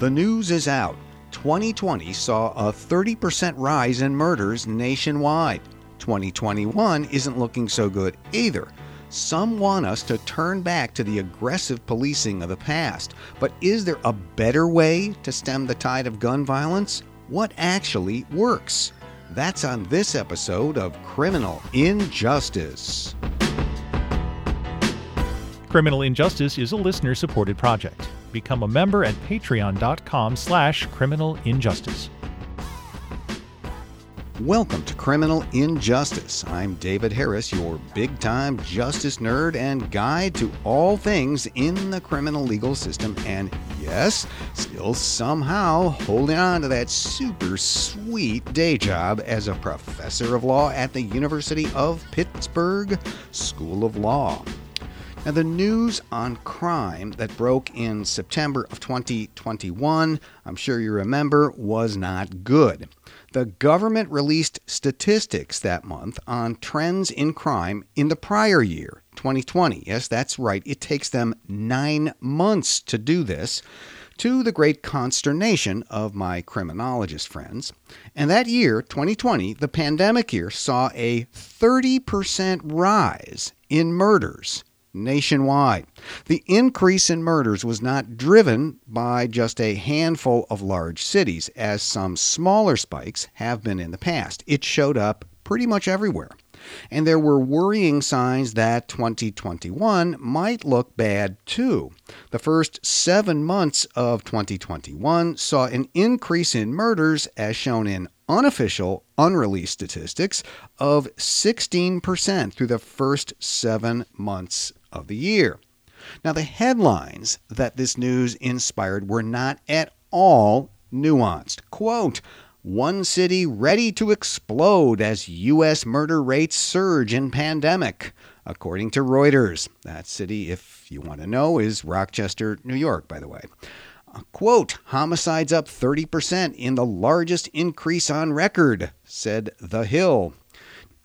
The news is out. 2020 saw a 30% rise in murders nationwide. 2021 isn't looking so good either. Some want us to turn back to the aggressive policing of the past. But is there a better way to stem the tide of gun violence? What actually works? That's on this episode of Criminal Injustice. Criminal Injustice is a listener-supported project. Become a member at patreon.com slash criminal injustice. Welcome to Criminal Injustice. I'm David Harris, your big time justice nerd and guide to all things in the criminal legal system, and yes, still somehow holding on to that super sweet day job as a professor of law at the University of Pittsburgh School of Law. Now, the news on crime that broke in September of 2021, I'm sure you remember, was not good. The government released statistics that month on trends in crime in the prior year, 2020. Yes, that's right. It takes them nine months to do this, to the great consternation of my criminologist friends. And that year, 2020, the pandemic year, saw a 30% rise in murders nationwide. The increase in murders was not driven by just a handful of large cities, as some smaller spikes have been in the past. It showed up pretty much everywhere. And there were worrying signs that 2021 might look bad too. The first seven months of 2021 saw an increase in murders, as shown in unofficial, unreleased statistics, of 16% through the first seven months of the year. Now, the headlines that this news inspired were not at all nuanced. Quote, one city ready to explode as U.S. murder rates surge in pandemic, according to Reuters. That city, if you want to know, is Rochester, New York, by the way. Uh, quote, homicides up 30% in the largest increase on record, said The Hill.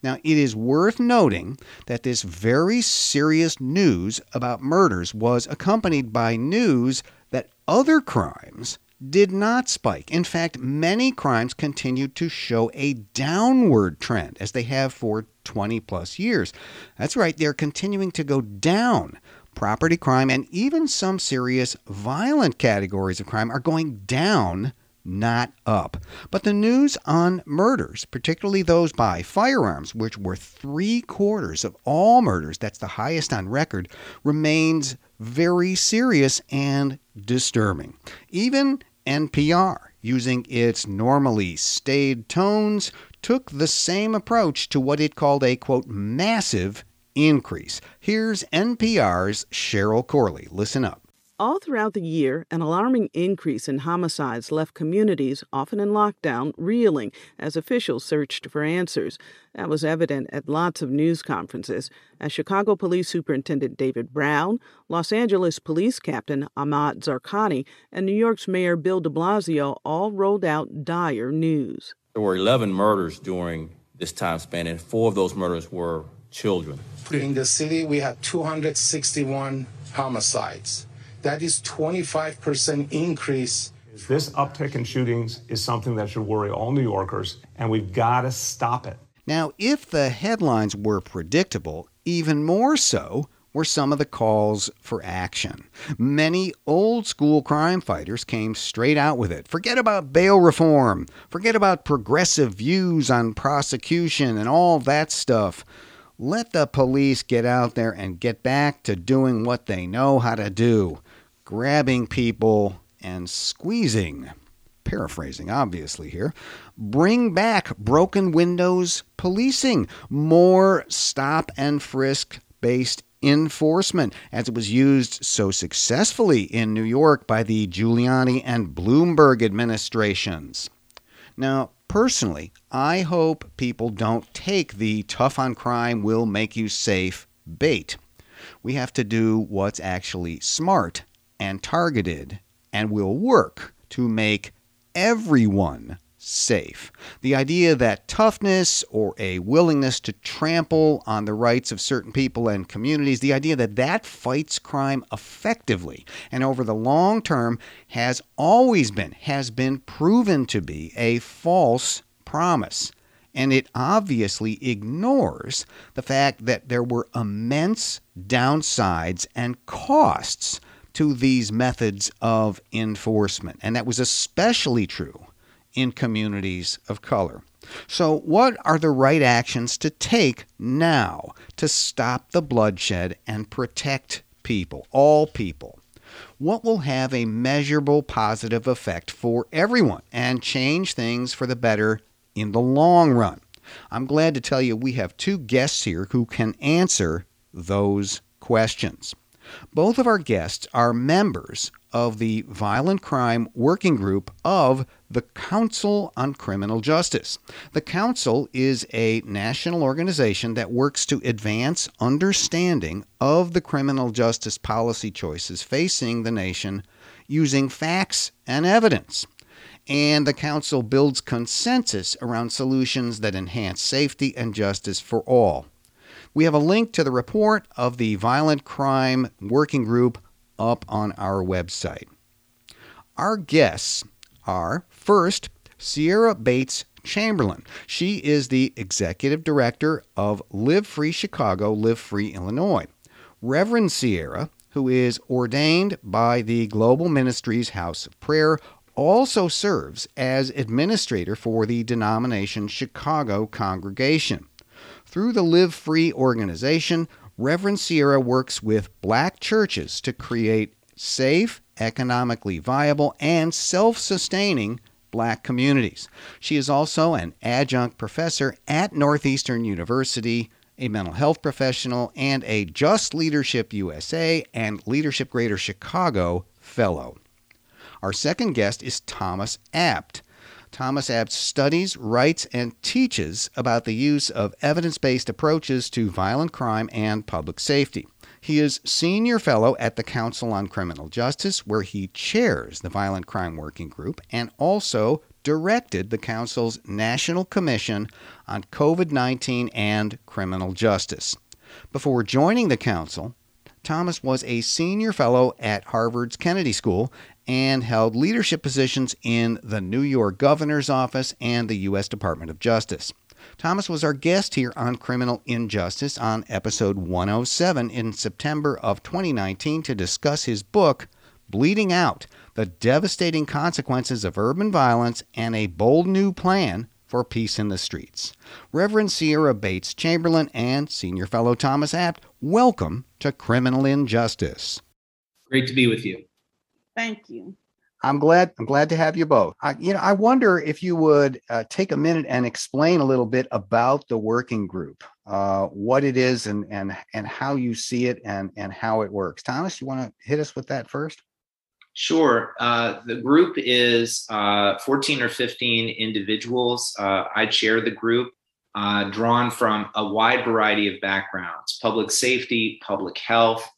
Now, it is worth noting that this very serious news about murders was accompanied by news that other crimes did not spike. In fact, many crimes continued to show a downward trend, as they have for 20 plus years. That's right, they're continuing to go down. Property crime and even some serious violent categories of crime are going down not up. But the news on murders, particularly those by firearms, which were three quarters of all murders, that's the highest on record, remains very serious and disturbing. Even NPR, using its normally staid tones, took the same approach to what it called a quote massive increase. Here's NPR's Cheryl Corley. Listen up. All throughout the year, an alarming increase in homicides left communities, often in lockdown, reeling as officials searched for answers. That was evident at lots of news conferences as Chicago Police Superintendent David Brown, Los Angeles Police Captain Ahmad Zarkani, and New York's Mayor Bill de Blasio all rolled out dire news. There were 11 murders during this time span, and four of those murders were children. In the city, we had 261 homicides. That is 25% increase. This uptick in shootings is something that should worry all New Yorkers, and we've got to stop it. Now, if the headlines were predictable, even more so were some of the calls for action. Many old school crime fighters came straight out with it. Forget about bail reform, forget about progressive views on prosecution and all that stuff. Let the police get out there and get back to doing what they know how to do grabbing people and squeezing. Paraphrasing, obviously, here. Bring back broken windows policing, more stop and frisk based enforcement, as it was used so successfully in New York by the Giuliani and Bloomberg administrations. Now, personally, I hope people don't take the tough on crime will make you safe bait. We have to do what's actually smart and targeted and will work to make everyone safe. The idea that toughness or a willingness to trample on the rights of certain people and communities, the idea that that fights crime effectively and over the long term has always been, has been proven to be a false promise. And it obviously ignores the fact that there were immense downsides and costs to these methods of enforcement. And that was especially true in communities of color. So, what are the right actions to take now to stop the bloodshed and protect people, all people? What will have a measurable positive effect for everyone and change things for the better in the long run? I'm glad to tell you we have two guests here who can answer those questions. Both of our guests are members of the Violent Crime Working Group of the Council on Criminal Justice. The Council is a national organization that works to advance understanding of the criminal justice policy choices facing the nation using facts and evidence. And the Council builds consensus around solutions that enhance safety and justice for all. We have a link to the report of the Violent Crime Working Group up on our website. Our guests are first Sierra Bates Chamberlain. She is the executive director of Live Free Chicago, Live Free Illinois. Reverend Sierra, who is ordained by the Global Ministries House of Prayer, also serves as administrator for the denomination Chicago Congregation. Through the Live Free organization, Reverend Sierra works with black churches to create safe, economically viable, and self sustaining black communities. She is also an adjunct professor at Northeastern University, a mental health professional, and a Just Leadership USA and Leadership Greater Chicago fellow. Our second guest is Thomas Abt. Thomas Abt studies, writes, and teaches about the use of evidence based approaches to violent crime and public safety. He is Senior Fellow at the Council on Criminal Justice, where he chairs the Violent Crime Working Group and also directed the Council's National Commission on COVID 19 and Criminal Justice. Before joining the Council, Thomas was a senior fellow at Harvard's Kennedy School and held leadership positions in the New York Governor's Office and the U.S. Department of Justice. Thomas was our guest here on Criminal Injustice on episode 107 in September of 2019 to discuss his book, Bleeding Out The Devastating Consequences of Urban Violence and a Bold New Plan for Peace in the Streets. Reverend Sierra Bates Chamberlain and Senior Fellow Thomas Abt, welcome to Criminal Injustice. Great to be with you. Thank you. I'm glad. I'm glad to have you both. I, you know, I wonder if you would uh, take a minute and explain a little bit about the working group, uh, what it is, and and and how you see it, and and how it works. Thomas, you want to hit us with that first? Sure. Uh, the group is uh, 14 or 15 individuals. Uh, I chair the group, uh, drawn from a wide variety of backgrounds: public safety, public health,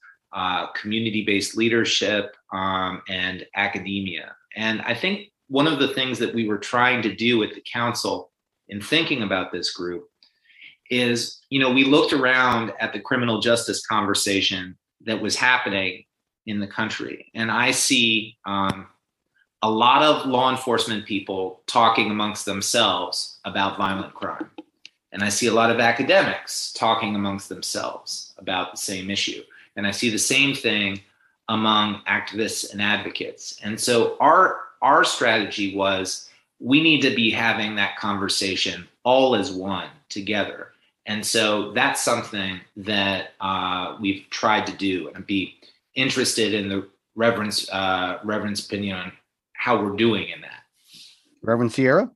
community-based leadership, um, and academia. And I think one of the things that we were trying to do at the council in thinking about this group is, you know, we looked around at the criminal justice conversation that was happening in the country, and I see um, a lot of law enforcement people talking amongst themselves about violent crime. And I see a lot of academics talking amongst themselves about the same issue. And I see the same thing among activists and advocates. And so our our strategy was we need to be having that conversation all as one together. And so that's something that uh, we've tried to do and be interested in the Reverend's uh, Reverend's opinion on how we're doing in that. Reverend Sierra.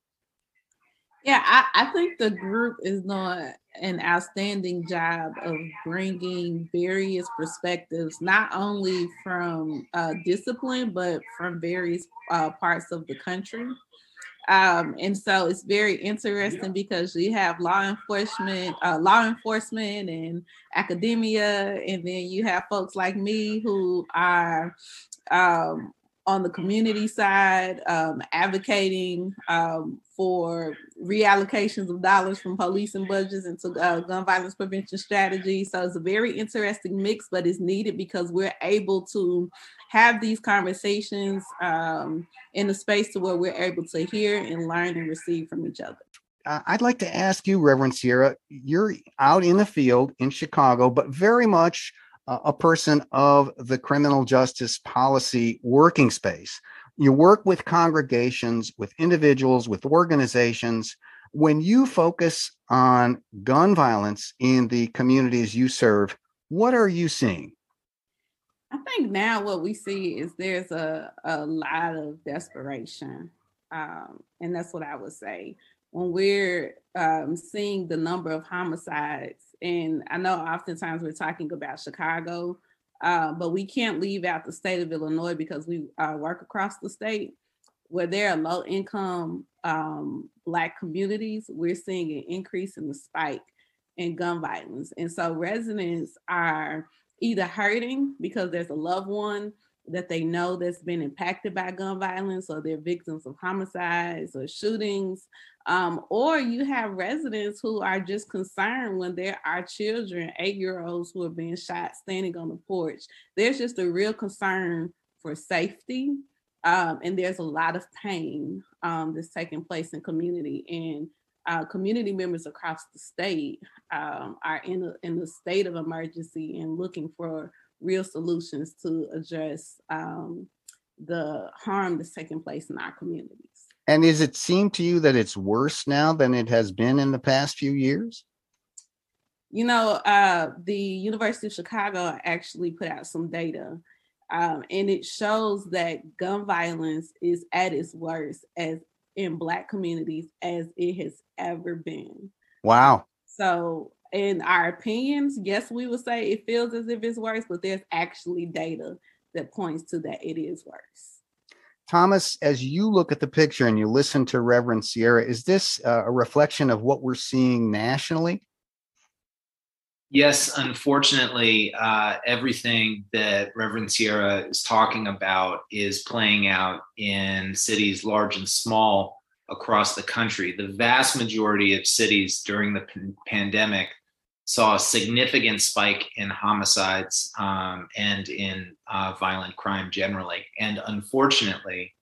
Yeah, I, I think the group is doing an outstanding job of bringing various perspectives, not only from uh, discipline, but from various uh, parts of the country. Um, and so it's very interesting because you have law enforcement, uh, law enforcement, and academia, and then you have folks like me who are um, on the community side, um, advocating um, for reallocations of dollars from policing budgets into uh, gun violence prevention strategies. So it's a very interesting mix, but it's needed because we're able to have these conversations um, in a space to where we're able to hear and learn and receive from each other. I'd like to ask you, Reverend Sierra, you're out in the field in Chicago, but very much a person of the criminal justice policy working space. You work with congregations, with individuals, with organizations. When you focus on gun violence in the communities you serve, what are you seeing? I think now what we see is there's a, a lot of desperation. Um, and that's what I would say. When we're um, seeing the number of homicides and I know oftentimes we're talking about Chicago, uh, but we can't leave out the state of Illinois because we uh, work across the state where there are low income um, Black communities. We're seeing an increase in the spike in gun violence. And so residents are either hurting because there's a loved one that they know that's been impacted by gun violence or they're victims of homicides or shootings um, or you have residents who are just concerned when there are children, eight year olds who are being shot standing on the porch. There's just a real concern for safety. Um, and there's a lot of pain um, that's taking place in community. And uh, community members across the state um, are in a, in a state of emergency and looking for real solutions to address um, the harm that's taking place in our communities. And is it seem to you that it's worse now than it has been in the past few years? You know, uh, the University of Chicago actually put out some data, um, and it shows that gun violence is at its worst as in Black communities as it has ever been. Wow. So, in our opinions, yes, we would say it feels as if it's worse, but there's actually data that points to that it is worse. Thomas, as you look at the picture and you listen to Reverend Sierra, is this uh, a reflection of what we're seeing nationally? Yes, unfortunately, uh, everything that Reverend Sierra is talking about is playing out in cities large and small across the country. The vast majority of cities during the p- pandemic saw a significant spike in homicides um, and in uh, violent crime generally. And unfortunately,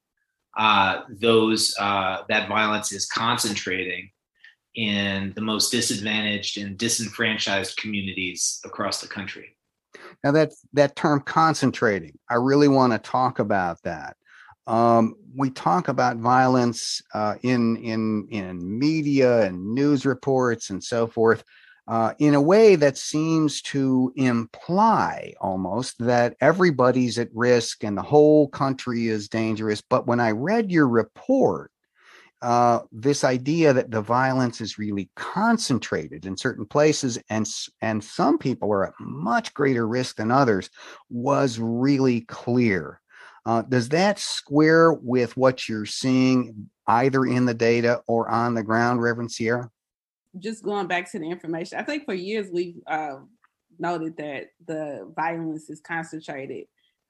uh, those uh, that violence is concentrating in the most disadvantaged and disenfranchised communities across the country. Now that that term concentrating, I really want to talk about that. Um, we talk about violence uh, in in in media and news reports and so forth uh, in a way that seems to imply almost that everybody's at risk and the whole country is dangerous. But when I read your report, uh, this idea that the violence is really concentrated in certain places and and some people are at much greater risk than others was really clear. Uh, does that square with what you're seeing either in the data or on the ground, Reverend Sierra? Just going back to the information, I think for years we've uh, noted that the violence is concentrated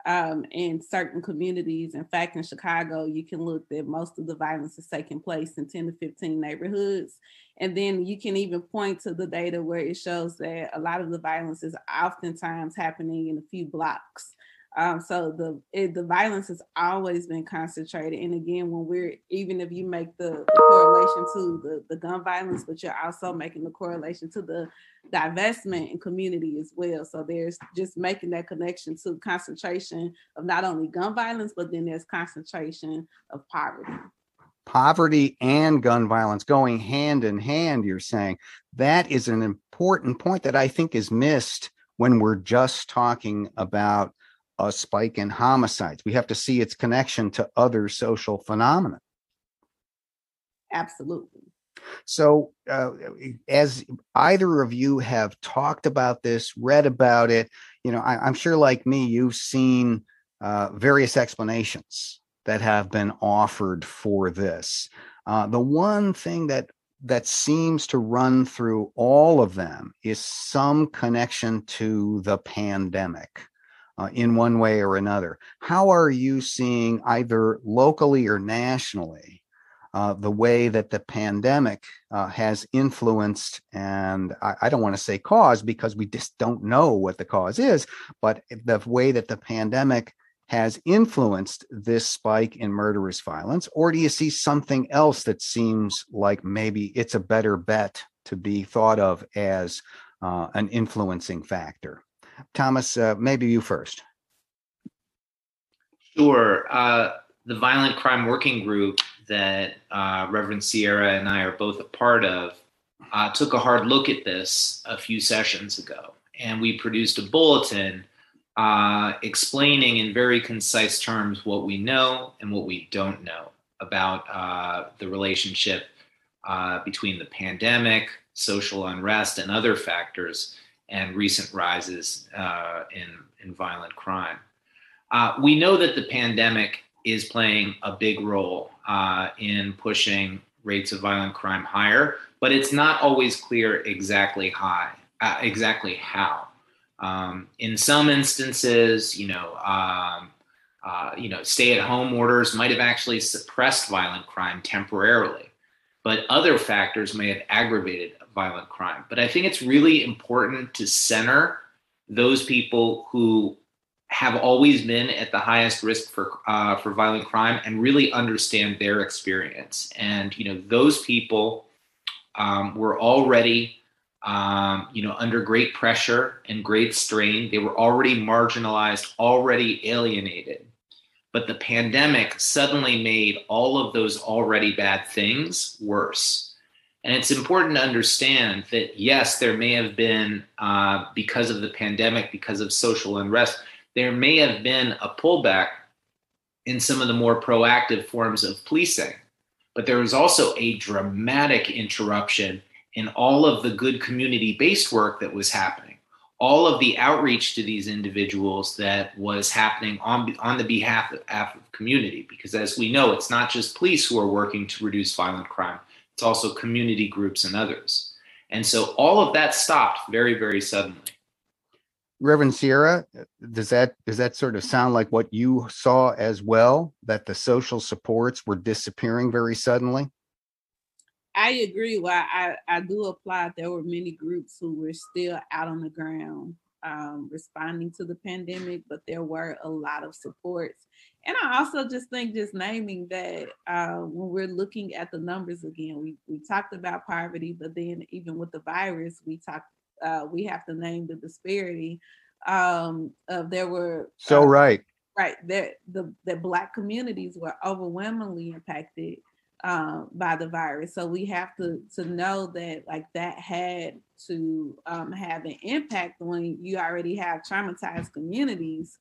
um, in certain communities. In fact, in Chicago, you can look that most of the violence is taking place in 10 to 15 neighborhoods. And then you can even point to the data where it shows that a lot of the violence is oftentimes happening in a few blocks. Um, so the it, the violence has always been concentrated. And again, when we're even if you make the, the, correlation to the, the gun violence, but you're also making the correlation to the divestment in community as well. So there's just making that connection to concentration of not only gun violence, but then there's concentration of poverty. Poverty and gun violence going hand in hand, you're saying. That is an important point that I think is missed when we're just talking about a spike in homicides. We have to see its connection to other social phenomena. Absolutely. So, uh, as either of you have talked about this, read about it, you know, I, am sure, like me, you've seen uh, various explanations that have been offered for this. Uh, the one thing that that seems to run through all of them is some connection to the pandemic. Uh, in one way or another. How are you seeing either locally or nationally uh, the way that the pandemic uh, has influenced, and I, I don't want to say cause because we just don't know what the cause is, but the way that the pandemic has influenced this spike in murderous violence? Or do you see something else that seems like maybe it's a better bet to be thought of as uh, an influencing factor? Thomas, uh, maybe you first. Sure. Uh, the Violent Crime Working Group that uh, Reverend Sierra and I are both a part of uh, took a hard look at this a few sessions ago. And we produced a bulletin uh, explaining in very concise terms what we know and what we don't know about uh, the relationship between the pandemic, social unrest, and other factors, and recent rises uh, in, in violent crime. Uh, we know that the pandemic is playing a big role uh, in pushing rates of violent crime higher, but it's not always clear exactly high, exactly how. Um, in some instances, you know, um, uh, you know, stay-at-home orders might have actually suppressed violent crime temporarily, but other factors may have aggravated violent crime. But I think it's really important to center those people who have always been at the highest risk for uh, for violent crime and really understand their experience. And you know, those people um, were already um, you know, under great pressure and great strain. They were already marginalized, already alienated. But the pandemic suddenly made all of those already bad things worse. And it's important to understand that, yes, there may have been, uh, because of the pandemic, because of social unrest, there may have been a pullback in some of the more proactive forms of policing. But there was also a dramatic interruption in all of the good community based work that was happening, all of the outreach to these individuals that was happening on, on the behalf of, of community. Because as we know, it's not just police who are working to reduce violent crime, it's also community groups and others. And so all of that stopped very, very suddenly. Reverend Sierra, does that does that sort of sound like what you saw as well? That the social supports were disappearing very suddenly? I agree. Well, I, I do applaud. There were many groups who were still out on the ground um, responding to the pandemic, but there were a lot of supports. And I also just think just naming that uh, when we're looking at the numbers again, we, we talked about poverty, but then even with the virus, we talked uh, we have to name the disparity. Um, of there were so uh, right, right there the the black communities were overwhelmingly impacted um, by the virus. So we have to to know that like that had to um, have an impact when you already have traumatized communities.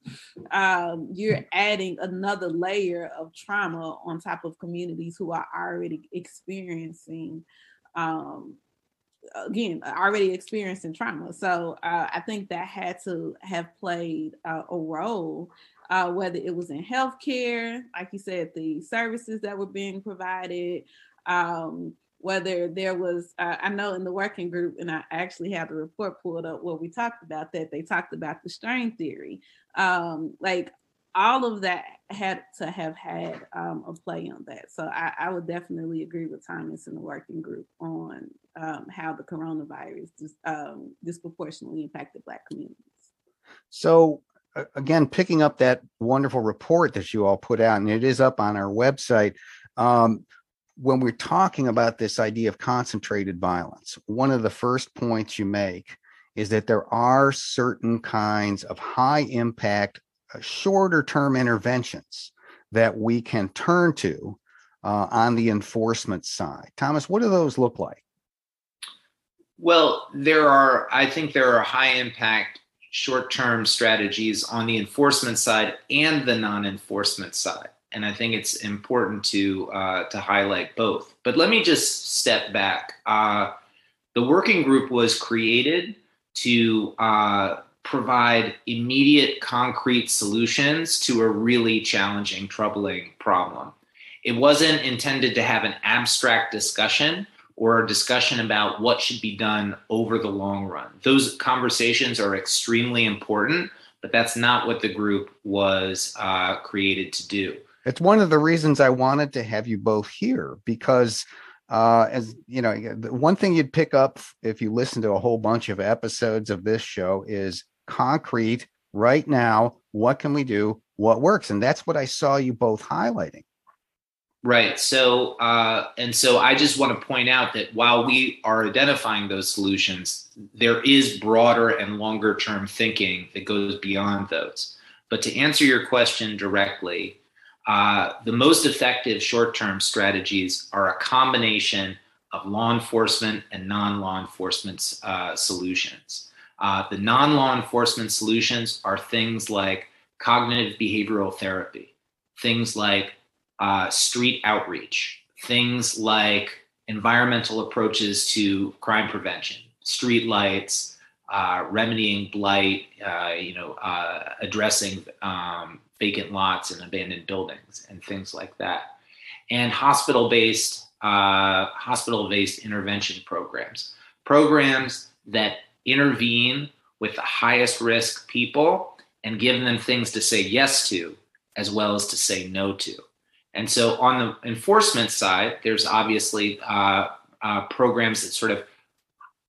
Um, you're adding another layer of trauma on top of communities who are already experiencing. Um, again already experiencing trauma so uh, i think that had to have played uh, a role uh, whether it was in healthcare, like you said, the services that were being provided, um, whether there was, uh, I know in the working group, and I actually had the report pulled up where we talked about that, they talked about the strain theory. Um, like all of that had to have had um, a play on that. So I, I, would definitely agree with Thomas in the working group on um, how the coronavirus dis, um, disproportionately impacted Black communities. So again, picking up that wonderful report that you all put out, and it is up on our website. Um, when we're talking about this idea of concentrated violence, one of the first points you make is that there are certain kinds of high impact, uh, shorter term interventions that we can turn to uh, on the enforcement side. Thomas, what do those look like? Well, there are, I think there are high impact short-term strategies on the enforcement side and the non-enforcement side. And i think it's important to uh, to highlight both. But let me just step back. Uh, the working group was created to uh, provide immediate concrete solutions to a really challenging troubling problem. It wasn't intended to have an abstract discussion or a discussion about what should be done over the long run. Those conversations are extremely important, but that's not what the group was uh, created to do. It's one of the reasons I wanted to have you both here because, uh, as you know, one thing you'd pick up if you listen to a whole bunch of episodes of this show is concrete right now. What can we do? What works? And that's what I saw you both highlighting. Right. So, uh, and so I just want to point out that while we are identifying those solutions, there is broader and longer term thinking that goes beyond those. But to answer your question directly, uh, the most effective short term strategies are a combination of law enforcement and non law enforcement uh, solutions. Uh, the non law enforcement solutions are things like cognitive behavioral therapy, things like uh, street outreach, things like environmental approaches to crime prevention, street lights, uh, remedying blight, uh, you know, uh, addressing um, vacant lots and abandoned buildings, and things like that, and hospital-based uh, hospital-based intervention programs, programs that intervene with the highest risk people and give them things to say yes to as well as to say no to. And so on the enforcement side, there's obviously uh, uh, programs that sort of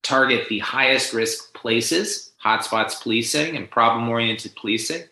target the highest risk places, hotspots policing and problem oriented policing.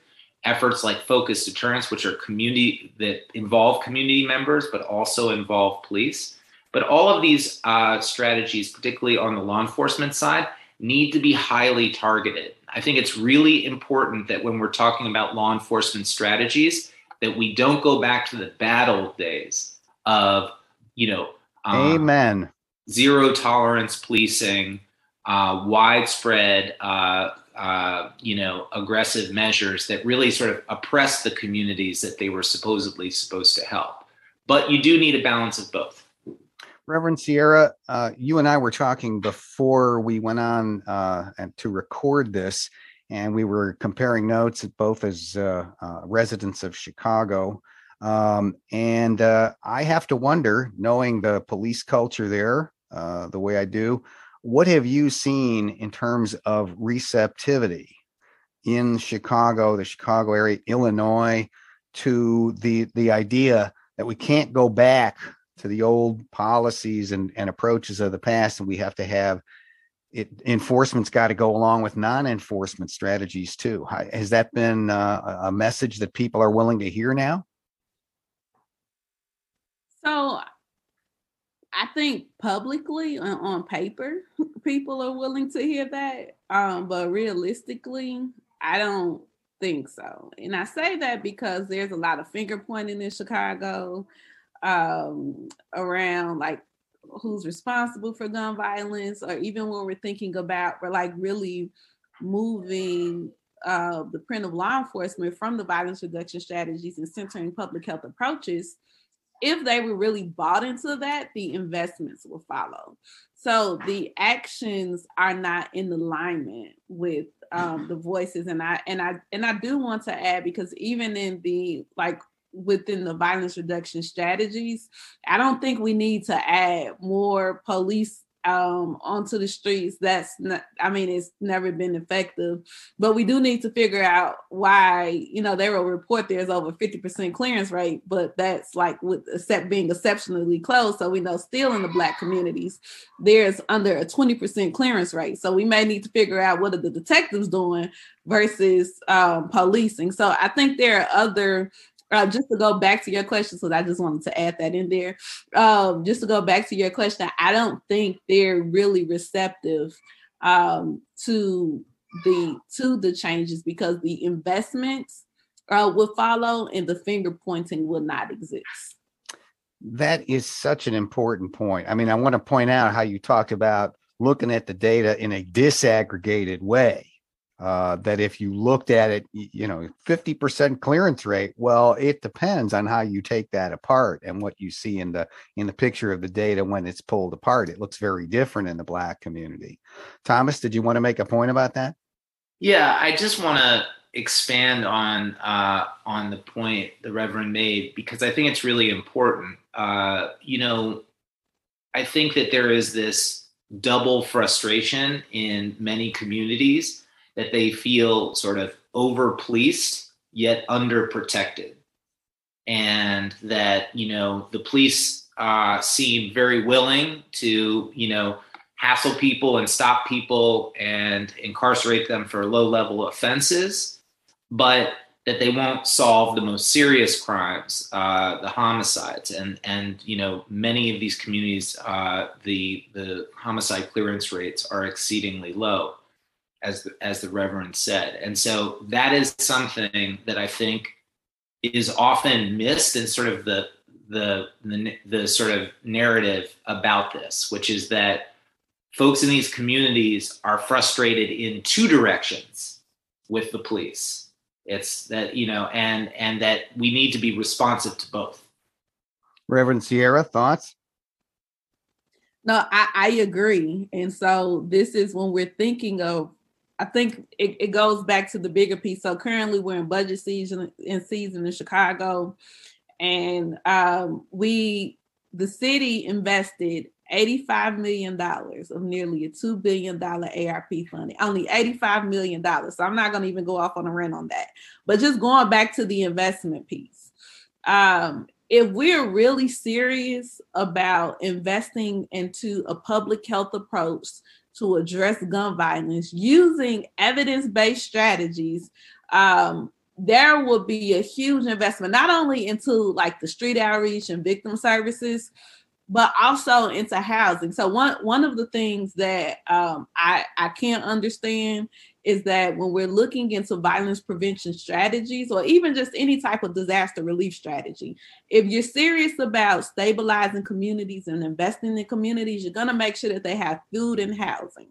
Efforts like focused deterrence, which are community that involve community members but also involve police. But all of these uh, strategies, particularly on the law enforcement side, need to be highly targeted. I think it's really important that when we're talking about law enforcement strategies, that we don't go back to the bad old days of, you know, um, amen, zero tolerance policing, uh, widespread, uh, uh, you know, aggressive measures that really sort of oppress the communities that they were supposedly supposed to help. But you do need a balance of both. Reverend Sierra, uh, you and I were talking before we went on uh, to record this, and we were comparing notes both as uh, uh, residents of Chicago. Um, and uh, I have to wonder, knowing the police culture there uh, the way I do, what have you seen in terms of receptivity in Chicago, the Chicago area, Illinois, to the the idea that we can't go back to the old policies and, and approaches of the past, and we have to have it enforcement's got to go along with non-enforcement strategies too. Has that been uh, a message that people are willing to hear now? So, I think publicly on, on paper, people are willing to hear that, um, but realistically, I don't think so. And I say that because there's a lot of finger pointing in Chicago um, around like who's responsible for gun violence, or even when we're thinking about we're like really moving uh, the print of law enforcement from the violence reduction strategies and centering public health approaches, if they were really bought into that, the investments will follow. So the actions are not in alignment with um, the voices, and I and I and I do want to add because even in the like within the violence reduction strategies. I don't think we need to add more police um onto the streets. That's not i mean it's never been effective. But we do need to figure out why you know they will report there's over 50% clearance rate but that's like with except being exceptionally close. So we know still in the black communities there's under a 20% clearance rate. So we may need to figure out what are the detectives doing versus um, policing. So i think there are other uh, just to go back to your question, so I just wanted to add that in there. Um, just to go back to your question, I don't think they're really receptive um, to the to the changes because the investments uh, will follow and the finger pointing will not exist. That is such an important point. I mean, I want to point out how you talked about looking at the data in a disaggregated way uh, that if you looked at it, you know, 50% clearance rate, well, it depends on how you take that apart and what you see in the in the picture of the data when it's pulled apart. It looks very different in the black community. Thomas, did you want to make a point about that? Yeah, I just want to expand on uh, on the point the Reverend made because I think it's really important. Uh, you know, I think that there is this double frustration in many communities that they feel sort of over policed yet under protected and that you know the police uh, seem very willing to you know hassle people and stop people and incarcerate them for low level offenses but that they won't solve the most serious crimes, uh, the homicides, and and you know many of these communities, uh, the the homicide clearance rates are exceedingly low, as the, as the Reverend said, and so that is something that I think is often missed in sort of the the the, the sort of narrative about this, which is that folks in these communities are frustrated in two directions with the police. It's that you know and and that we need to be responsive to both. Reverend sierra thoughts? No i, I agree. And so this is when we're thinking of i think it, it goes back to the bigger piece so currently we're in budget season in season in chicago and um, we the city invested $85 million of nearly a $2 billion ARP funding, only $85 million. So I'm not going to even go off on a rant on that. But just going back to the investment piece, um, if we're really serious about investing into a public health approach to address gun violence using evidence based strategies, um, there will be a huge investment not only into like the street outreach and victim services but also into housing. So one one of the things that um, I I can't understand is that when we're looking into violence prevention strategies or even just any type of disaster relief strategy, if you're serious about stabilizing communities and investing in communities, you're going to make sure that they have food and housing.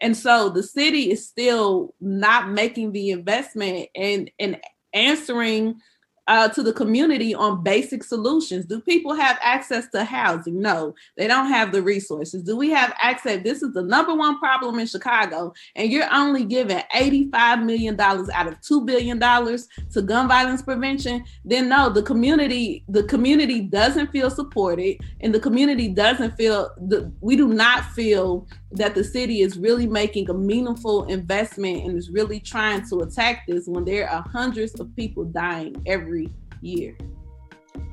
And so the city is still not making the investment and and answering uh, to the community on basic solutions. Do people have access to housing? No, they don't have the resources. Do we have access? This is the number one problem in Chicago, and you're only giving $85 million out of $2 billion to gun violence prevention. Then no, the community, the community doesn't feel supported, and the community doesn't feel the, we do not feel that the city is really making a meaningful investment and is really trying to attack this when there are hundreds of people dying every year.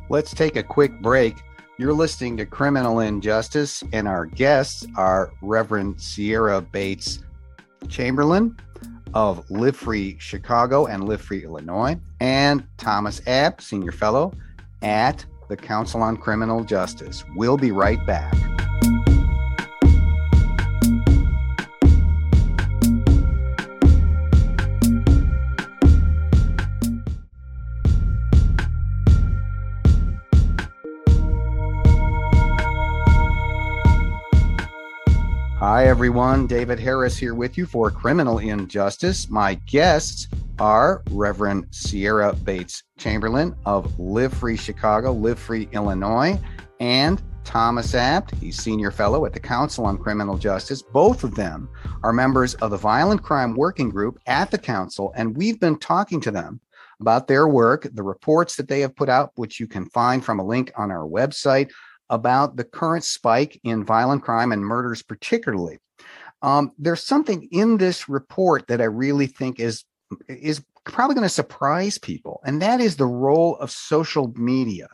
Let's take a quick break. You're listening to Criminal Injustice, and our guests are Reverend Sierra Bates Chamberlain of Live Free Chicago and Live Free Illinois, and Thomas Abt, Senior Fellow at the Council on Criminal Justice. We'll be right back. Everyone. David Harris here with you for Criminal Injustice. My guests are Reverend Sierra Bates Chamberlain of Live Free Chicago, Live Free Illinois, and Thomas Abt. He's Senior Fellow at the Council on Criminal Justice. Both of them are members of the Violent Crime Working Group at the Council, and we've been talking to them about their work, the reports that they have put out, which you can find from a link on our website, about the current spike in violent crime and murders, particularly. Um, there's something in this report that I really think is is probably going to surprise people, and that is the role of social media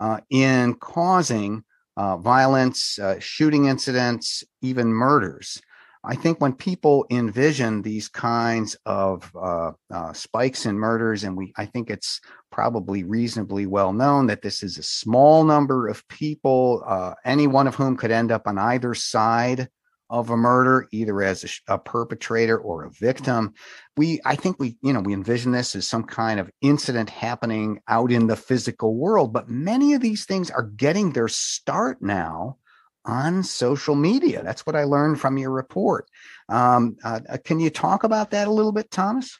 uh, in causing uh, violence, uh, shooting incidents, even murders. I think when people envision these kinds of uh, uh, spikes in murders, and we, I think it's probably reasonably well known that this is a small number of people, uh, any one of whom could end up on either side of a murder, either as a, a, perpetrator or a victim. We, I think we, you know, we envision this as some kind of incident happening out in the physical world, but many of these things are getting their start now on social media. That's what I learned from your report. Um, uh, uh, can you talk about that a little bit, Thomas?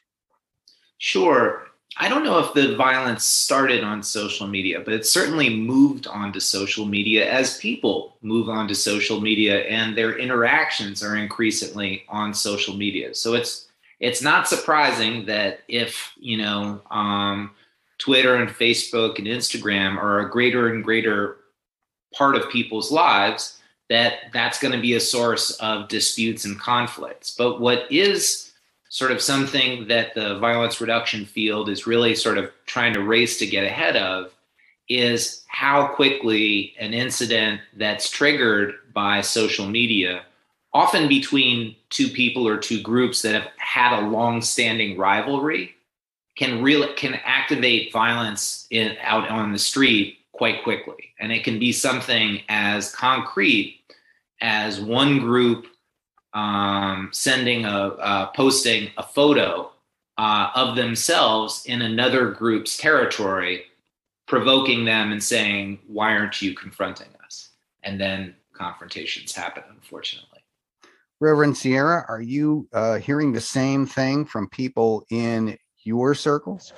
Sure. I don't know if the violence started on social media, but it certainly moved onto social media as people move onto social media and their interactions are increasingly on social media. So it's it's not surprising that if you know um, Twitter and Facebook and Instagram are a greater and greater part of people's lives, that that's going to be a source of disputes and conflicts. But what is sort of something that the violence reduction field is really sort of trying to race to get ahead of is how quickly an incident that's triggered by social media, often between two people or two groups that have had a long-standing rivalry, can really can activate violence in, out on the street quite quickly, and it can be something as concrete as one group um, sending a uh, posting a photo uh, of themselves in another group's territory, provoking them and saying, "Why aren't you confronting us?" And then confrontations happen, unfortunately. Reverend Sierra, are you uh, hearing the same thing from people in your circles?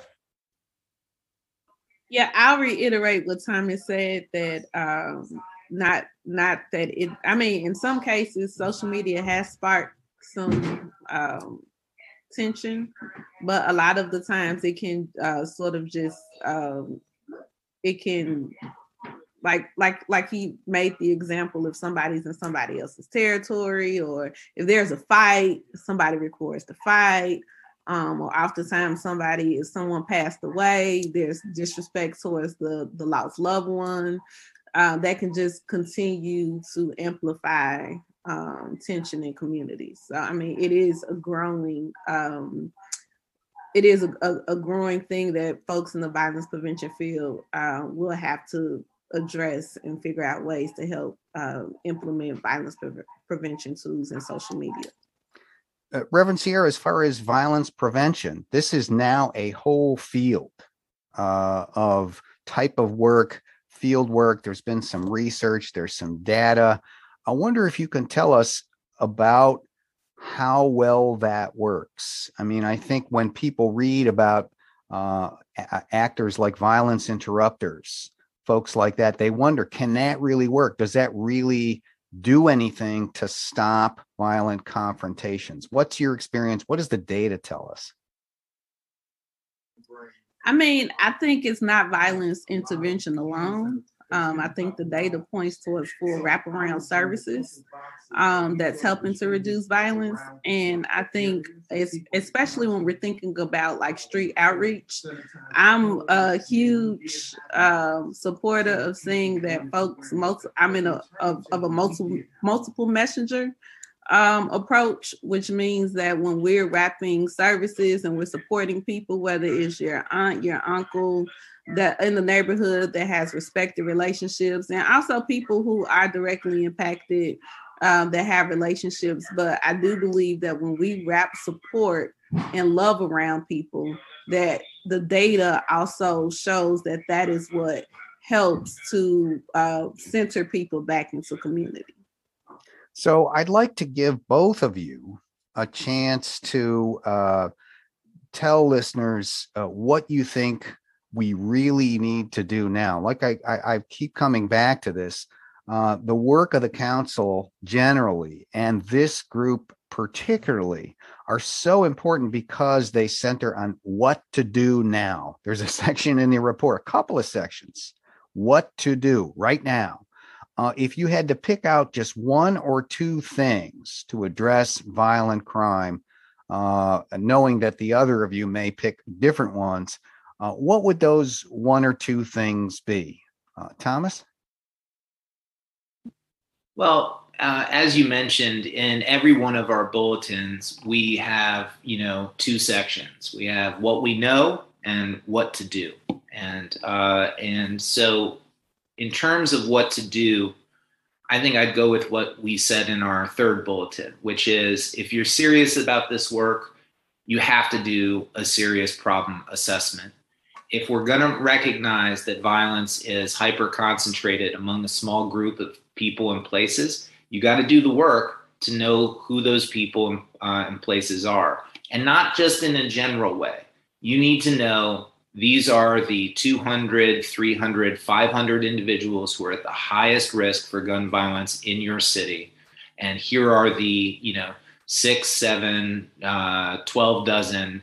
Yeah, I'll reiterate what Thomas said that um, not not that it i mean in some cases social media has sparked some um, tension but a lot of the times it can uh, sort of just um, it can like like like he made the example if somebody's in somebody else's territory or if there's a fight somebody records the fight um, or oftentimes somebody if someone passed away there's disrespect towards the the lost loved one um, that can just continue to amplify um, tension in communities. So, I mean, it is a growing, um, it is a, a, a, growing thing that folks in the violence prevention field uh, will have to address and figure out ways to help uh, implement violence pre- prevention tools in social media. Uh, Reverend Sierra, as far as violence prevention, this is now a whole field uh, of type of work field work, there's been some research, there's some data. I wonder if you can tell us about how well that works. I mean, I think when people read about uh, actors like violence interrupters, folks like that, they wonder can that really work? Does that really do anything to stop violent confrontations? What's your experience? What does the data tell us? I mean, I think it's not violence intervention alone. Um, I think the data points towards full wraparound services um, that's helping to reduce violence. And I think, especially when we're thinking about like street outreach, I'm a huge um, supporter of seeing that folks, most, I'm in a of, of a multiple multiple messenger um, approach, which means that when we're wrapping services and we're supporting people, whether it's your aunt, your uncle, that in the neighborhood that has respected relationships, and also people who are directly impacted um, that have relationships. But I do believe that when we wrap support and love around people, that the data also shows that that is what helps to uh, center people back into community. So I'd like to give both of you a chance to uh, tell listeners uh, what you think we really need to do now. Like I, I, I keep coming back to this. Uh, the work of the council generally and this group particularly are so important because they center on what to do now. There's a section in the report, a couple of sections, what to do right now uh, if you had to pick out just one or two things to address violent crime, uh, knowing that the other of you may pick different ones, uh, what would those one or two things be? Uh, Thomas? Well, uh, as you mentioned, in every one of our bulletins, we have, you know, two sections. We have what we know and what to do. And uh, and so in terms of what to do, I think I'd go with what we said in our third bulletin, which is if you're serious about this work, you have to do a serious problem assessment. If we're going to recognize that violence is hyper concentrated among a small group of people and places, you got to do the work to know who those people and, uh, and places are. And not just in a general way. You need to know these are the 200, 300, 500 individuals who are at the highest risk for gun violence in your city. And here are the, you know, six, seven, uh, 12 dozen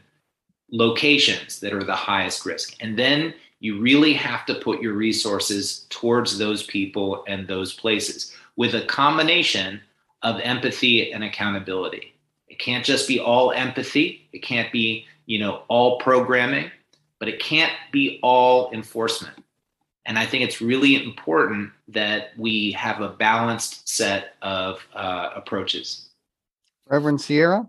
locations that are the highest risk. And then you really have to put your resources towards those people and those places with a combination of empathy and accountability. It can't just be all empathy. It can't be, you know, all programming, but it can't be all enforcement. And I think it's really important that we have a balanced set of uh, approaches. Reverend Sierra?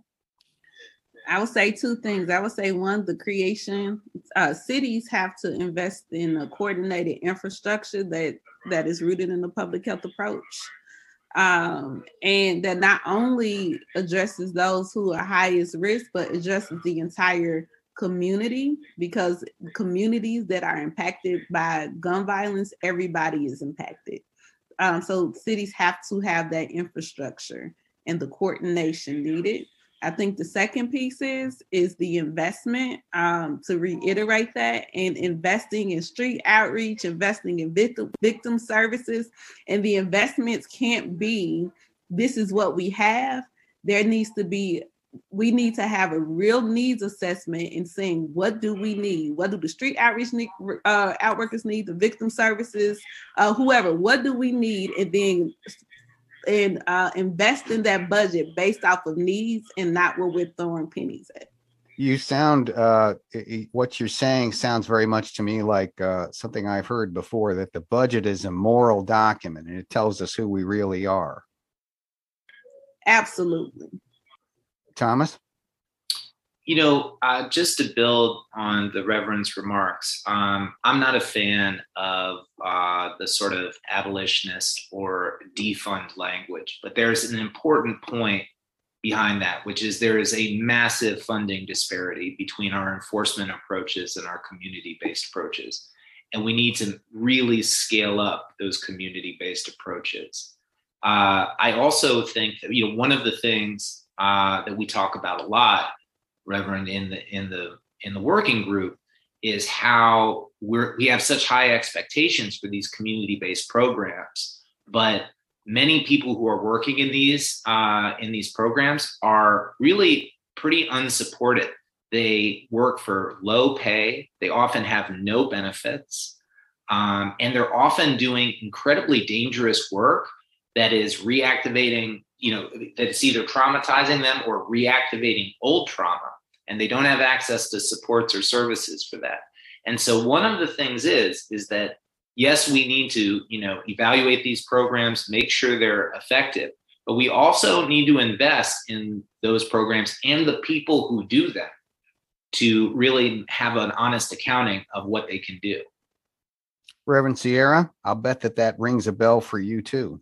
I would say two things. I would say one, the creation. Uh, cities have to invest in a coordinated infrastructure that that is rooted in the public health approach um, and that not only addresses those who are highest risk, but addresses the entire community because communities that are impacted by gun violence, everybody is impacted. Um, so cities have to have that infrastructure and the coordination needed. I think the second piece is is the investment. Um, to reiterate that, and investing in street outreach, investing in victim victim services, and the investments can't be. This is what we have. There needs to be. We need to have a real needs assessment and saying what do we need? What do the street outreach need, uh, outworkers need? The victim services, uh, whoever. What do we need? And then and uh, invest in that budget based off of needs and not what we're throwing pennies at. You sound uh, what you're saying sounds very much to me like uh, something I've heard before that the budget is a moral document and it tells us who we really are. Absolutely. Thomas? You know, uh, just to build on the Reverend's remarks, um, I'm not a fan of uh, the sort of abolitionist or defund language, but there's an important point behind that, which is there is a massive funding disparity between our enforcement approaches and our community based approaches. And we need to really scale up those community based approaches. Uh, I also think that, you know, one of the things uh, that we talk about a lot Reverend, in the in the in the working group is how we're we have such high expectations for these community-based programs, but many people who are working in these uh, in these programs are really pretty unsupported. They work for low pay. They often have no benefits, um, and they're often doing incredibly dangerous work that is reactivating you know that's either traumatizing them or reactivating old trauma and they don't have access to supports or services for that. And so one of the things is is that yes we need to you know evaluate these programs make sure they're effective but we also need to invest in those programs and the people who do them to really have an honest accounting of what they can do. Reverend sierra i'll bet that that rings a bell for you too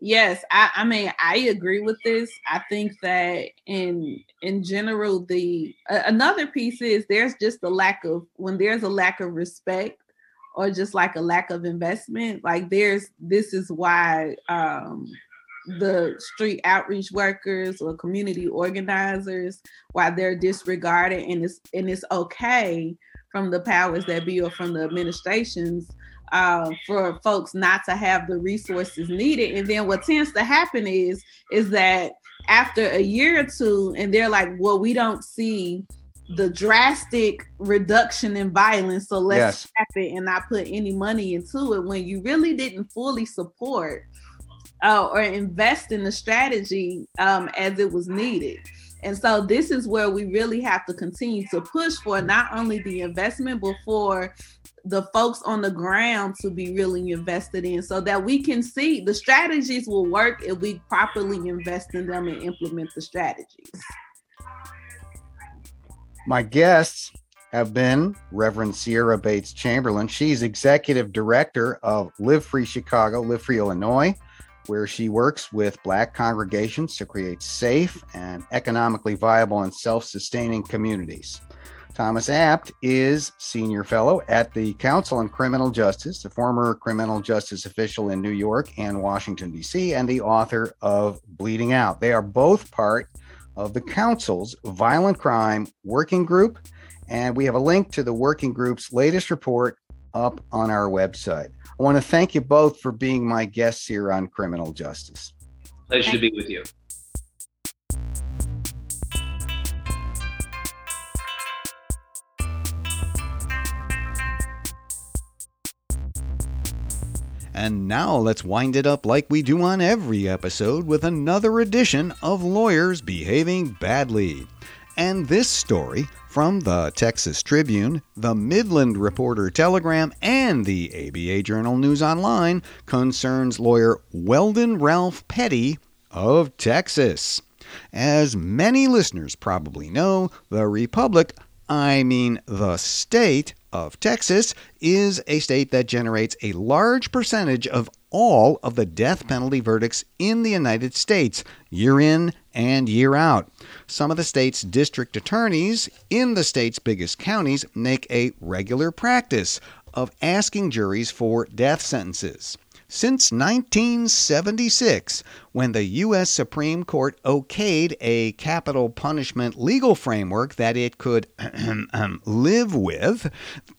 Yes, I, I mean I agree with this. I think that in in general, the uh, another piece is there's just a lack of when there's a lack of respect or just like a lack of investment. Like there's this is why um, the street outreach workers or community organizers why they're disregarded and it's and it's okay from the powers that be or from the administrations uh, for folks not to have the resources needed. And then what tends to happen is is that after a year or two, and they're like, well, we don't see the drastic reduction in violence, so let's yes. it and not put any money into it when you really didn't fully support uh, or invest in the strategy um, as it was needed. And so this is where we really have to continue to push for not only the investment, but for the folks on the ground to be really invested in so that we can see the strategies will work if we properly invest in them and implement the strategies. My guests have been Reverend Sierra Bates Chamberlain. She's executive director of Live Free Chicago, Live Free Illinois, where she works with Black congregations to create safe and economically viable and self sustaining communities. Thomas Abt is senior fellow at the Council on Criminal Justice, a former criminal justice official in New York and Washington, D.C., and the author of Bleeding Out. They are both part of the Council's Violent Crime Working Group, and we have a link to the working group's latest report up on our website. I want to thank you both for being my guests here on Criminal Justice. Pleasure to be with you. And now let's wind it up like we do on every episode with another edition of Lawyers Behaving Badly. And this story from the Texas Tribune, the Midland Reporter Telegram, and the ABA Journal News Online concerns lawyer Weldon Ralph Petty of Texas. As many listeners probably know, the Republic, I mean the state of Texas, is a state that generates a large percentage of all of the death penalty verdicts in the United States, year in and year out. Some of the state's district attorneys in the state's biggest counties make a regular practice of asking juries for death sentences. Since 1976, when the U.S. Supreme Court okayed a capital punishment legal framework that it could live with,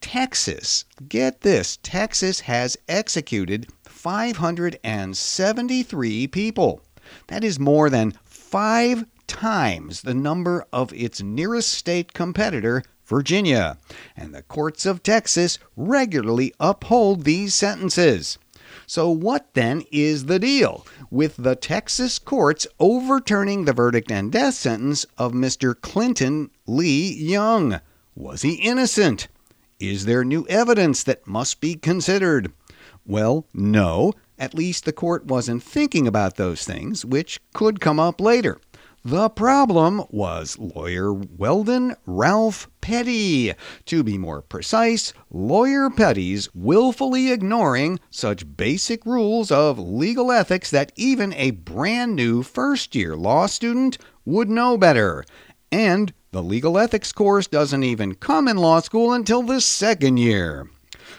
Texas, get this, Texas has executed 573 people. That is more than five times the number of its nearest state competitor, Virginia. And the courts of Texas regularly uphold these sentences. So, what then is the deal with the Texas courts overturning the verdict and death sentence of Mr. Clinton Lee Young? Was he innocent? Is there new evidence that must be considered? Well, no. At least the court wasn't thinking about those things, which could come up later. The problem was lawyer Weldon Ralph Petty. To be more precise, lawyer Petty's willfully ignoring such basic rules of legal ethics that even a brand new first year law student would know better. And the legal ethics course doesn't even come in law school until the second year.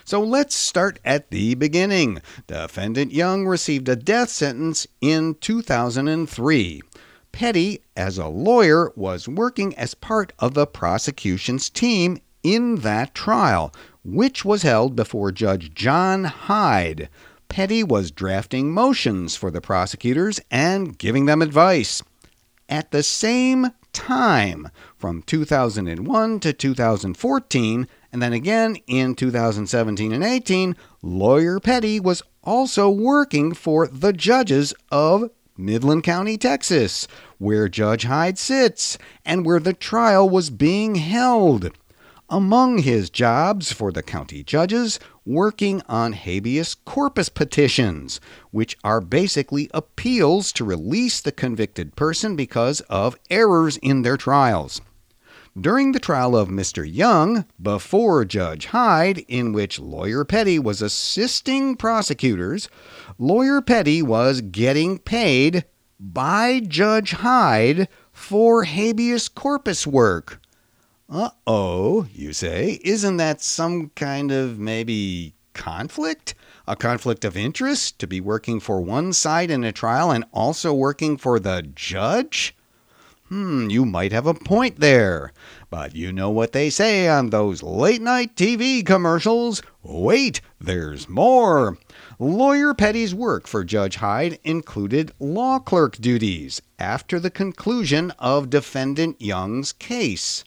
So let's start at the beginning. Defendant Young received a death sentence in 2003. Petty, as a lawyer, was working as part of the prosecution's team in that trial, which was held before Judge John Hyde. Petty was drafting motions for the prosecutors and giving them advice. At the same time, from 2001 to 2014, and then again in 2017 and 18, lawyer Petty was also working for the judges of Midland County, Texas, where Judge Hyde sits and where the trial was being held. Among his jobs for the county judges, working on habeas corpus petitions, which are basically appeals to release the convicted person because of errors in their trials. During the trial of Mr. Young, before Judge Hyde, in which Lawyer Petty was assisting prosecutors, Lawyer Petty was getting paid by Judge Hyde for habeas corpus work. Uh oh, you say. Isn't that some kind of maybe conflict? A conflict of interest to be working for one side in a trial and also working for the judge? Hmm, you might have a point there. But you know what they say on those late night TV commercials. Wait, there's more. Lawyer Petty's work for Judge Hyde included law clerk duties after the conclusion of Defendant Young's case.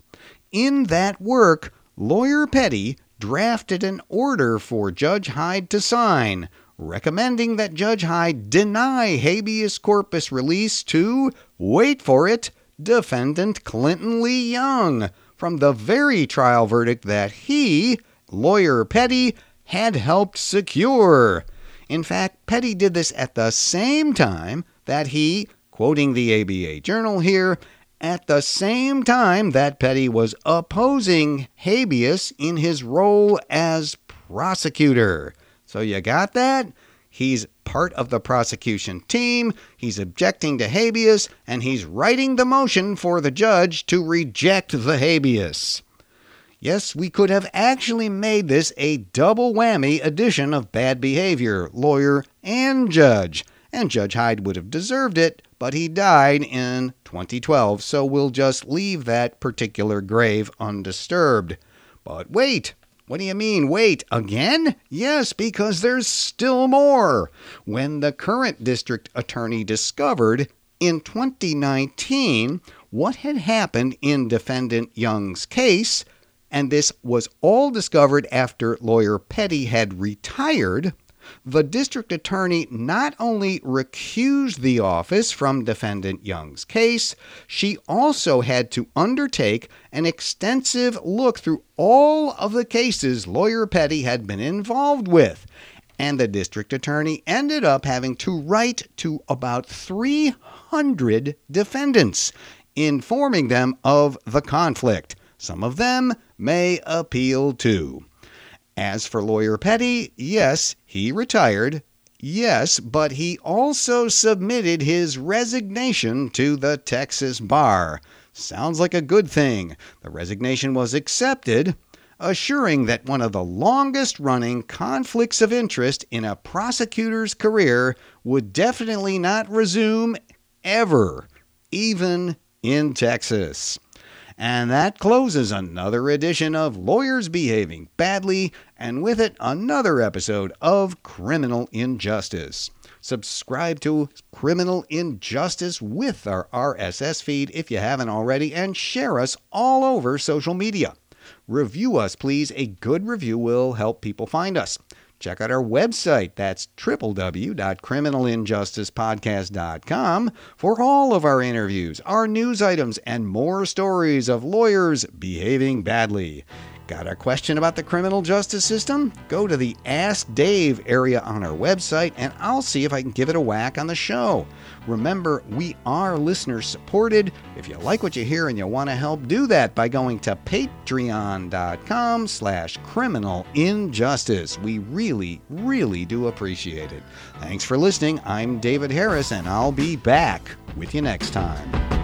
In that work, Lawyer Petty drafted an order for Judge Hyde to sign, recommending that Judge Hyde deny habeas corpus release to, wait for it, defendant Clinton Lee Young from the very trial verdict that he, lawyer Petty, had helped secure. In fact, Petty did this at the same time that he, quoting the ABA Journal here, at the same time that Petty was opposing habeas in his role as prosecutor. So you got that? He's part of the prosecution team, he's objecting to habeas, and he's writing the motion for the judge to reject the habeas. Yes, we could have actually made this a double whammy edition of bad behavior, lawyer and judge, and Judge Hyde would have deserved it, but he died in 2012, so we'll just leave that particular grave undisturbed. But wait! What do you mean, wait, again? Yes, because there's still more. When the current district attorney discovered in 2019 what had happened in defendant Young's case, and this was all discovered after lawyer Petty had retired, the district attorney not only recused the office from defendant Young's case, she also had to undertake an extensive look through all of the cases Lawyer Petty had been involved with. And the district attorney ended up having to write to about 300 defendants, informing them of the conflict. Some of them may appeal too. As for Lawyer Petty, yes, he retired. Yes, but he also submitted his resignation to the Texas bar. Sounds like a good thing. The resignation was accepted, assuring that one of the longest running conflicts of interest in a prosecutor's career would definitely not resume ever, even in Texas. And that closes another edition of Lawyers Behaving Badly, and with it, another episode of Criminal Injustice. Subscribe to Criminal Injustice with our RSS feed if you haven't already, and share us all over social media. Review us, please. A good review will help people find us. Check out our website. That's www.criminalinjusticepodcast.com for all of our interviews, our news items, and more stories of lawyers behaving badly. Got a question about the criminal justice system? Go to the Ask Dave area on our website and I'll see if I can give it a whack on the show. Remember, we are listener supported. If you like what you hear and you want to help, do that by going to patreon.com slash criminal injustice. We really, really do appreciate it. Thanks for listening. I'm David Harris and I'll be back with you next time.